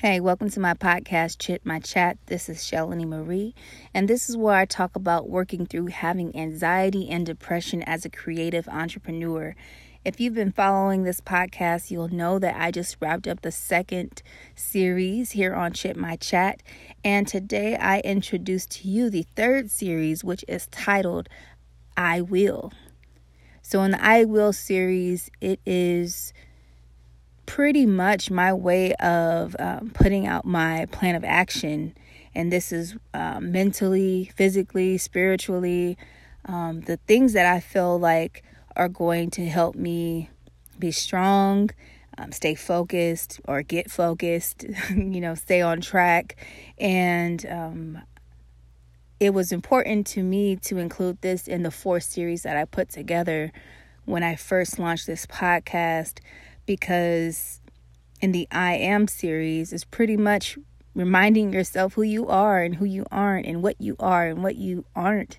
Hey, welcome to my podcast, Chit My Chat. This is Shellanee Marie, and this is where I talk about working through having anxiety and depression as a creative entrepreneur. If you've been following this podcast, you'll know that I just wrapped up the second series here on Chit My Chat, and today I introduce to you the third series, which is titled I Will. So, in the I Will series, it is pretty much my way of um, putting out my plan of action. And this is um, mentally, physically, spiritually, um, the things that I feel like are going to help me be strong, um, stay focused, or get focused, you know, stay on track. And um, it was important to me to include this in the four series that I put together when I first launched this podcast because in the I Am series is pretty much reminding yourself who you are and who you aren't and what you are and what you aren't.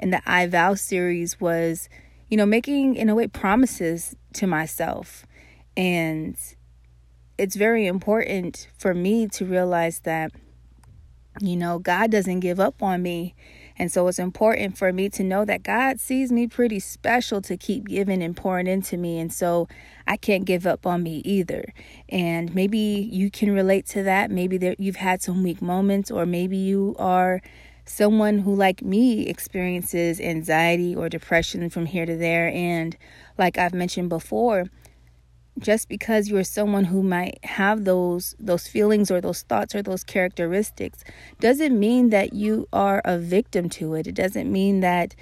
And the I Vow series was, you know, making in a way promises to myself. And it's very important for me to realize that, you know, God doesn't give up on me. And so it's important for me to know that God sees me pretty special to keep giving and pouring into me. And so I can't give up on me either. And maybe you can relate to that. Maybe there, you've had some weak moments, or maybe you are someone who, like me, experiences anxiety or depression from here to there. And like I've mentioned before, just because you're someone who might have those those feelings or those thoughts or those characteristics doesn't mean that you are a victim to it. It doesn't mean that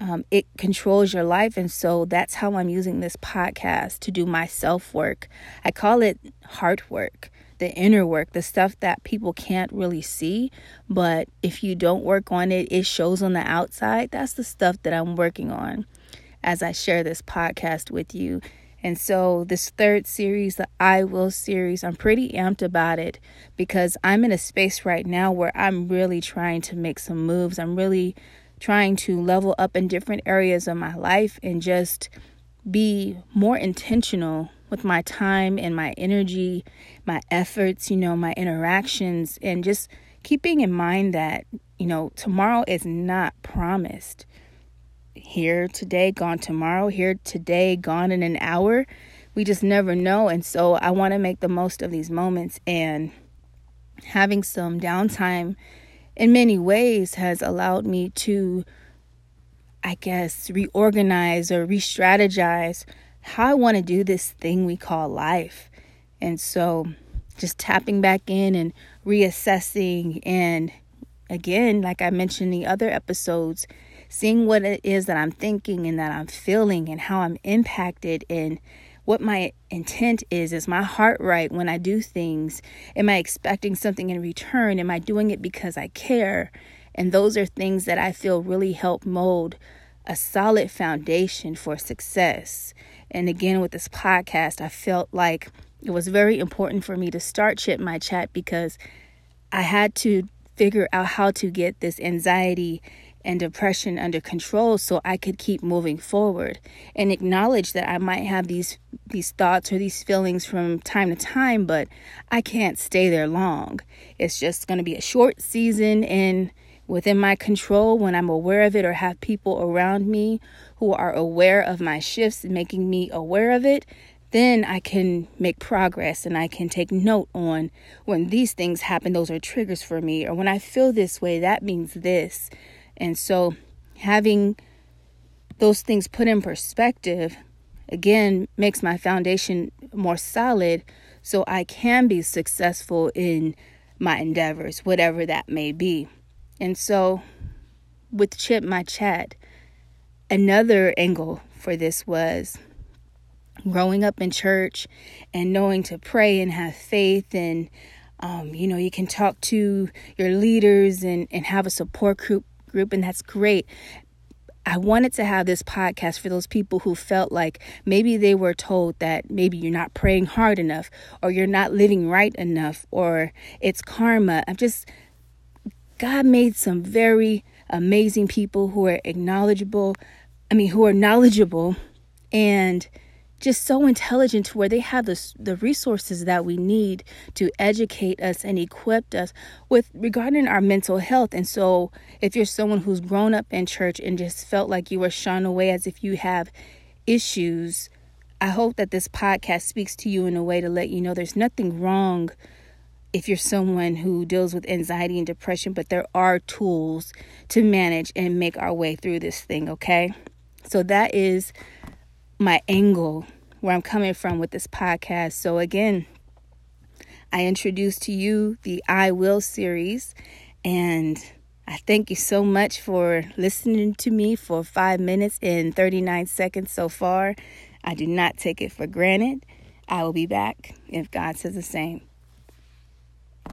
um, it controls your life. And so that's how i'm using this podcast to do my self work i call it heart work the inner work the stuff that people can't really see. But if you don't work on it it shows on the outside. That's the stuff that i'm working on as i share this podcast with you and so, this third series, the I Will series, I'm pretty amped about it because I'm in a space right now where I'm really trying to make some moves. I'm really trying to level up in different areas of my life and just be more intentional with my time and my energy, my efforts, you know, my interactions, and just keeping in mind that, you know, tomorrow is not promised here today, gone tomorrow, here today, gone in an hour. We just never know. And so I want to make the most of these moments and having some downtime in many ways has allowed me to, I guess, reorganize or re strategize how I want to do this thing we call life. And so just tapping back in and reassessing and again, like I mentioned in the other episodes, seeing what it is that I'm thinking and that I'm feeling and how I'm impacted and what my intent is. Is my heart right when I do things? Am I expecting something in return? Am I doing it because I care? And those are things that I feel really help mold a solid foundation for success. And again, with this podcast, I felt like it was very important for me to start Chit My Chat because I had to figure out how to get this anxiety and depression under control so I could keep moving forward and acknowledge that I might have these these thoughts or these feelings from time to time but I can't stay there long. It's just going to be a short season and within my control when I'm aware of it or have people around me who are aware of my shifts making me aware of it, then I can make progress and I can take note on when these things happen, those are triggers for me, or when I feel this way, that means this. And so having those things put in perspective again makes my foundation more solid so I can be successful in my endeavors, whatever that may be. And so with Chit My Chat, another angle for this was growing up in church and knowing to pray and have faith and um, you know you can talk to your leaders and, and have a support group group, and that's great. I wanted to have this podcast for those people who felt like maybe they were told that maybe you're not praying hard enough or you're not living right enough or it's karma. I'm just, God made some very amazing people who are acknowledgeable, I mean, who are knowledgeable and just so intelligent to where they have the, the resources that we need to educate us and equip us with regarding our mental health. And so, if you're someone who's grown up in church and just felt like you were shunned away as if you have issues, I hope that this podcast speaks to you in a way to let you know there's nothing wrong if you're someone who deals with anxiety and depression, but there are tools to manage and make our way through this thing, okay? So that is my angle where I'm coming from with this podcast. So, again, I introduced to you the I Will series, and I thank you so much for listening to me for five minutes and 39 seconds so far. I do not take it for granted. I will be back if God says the same.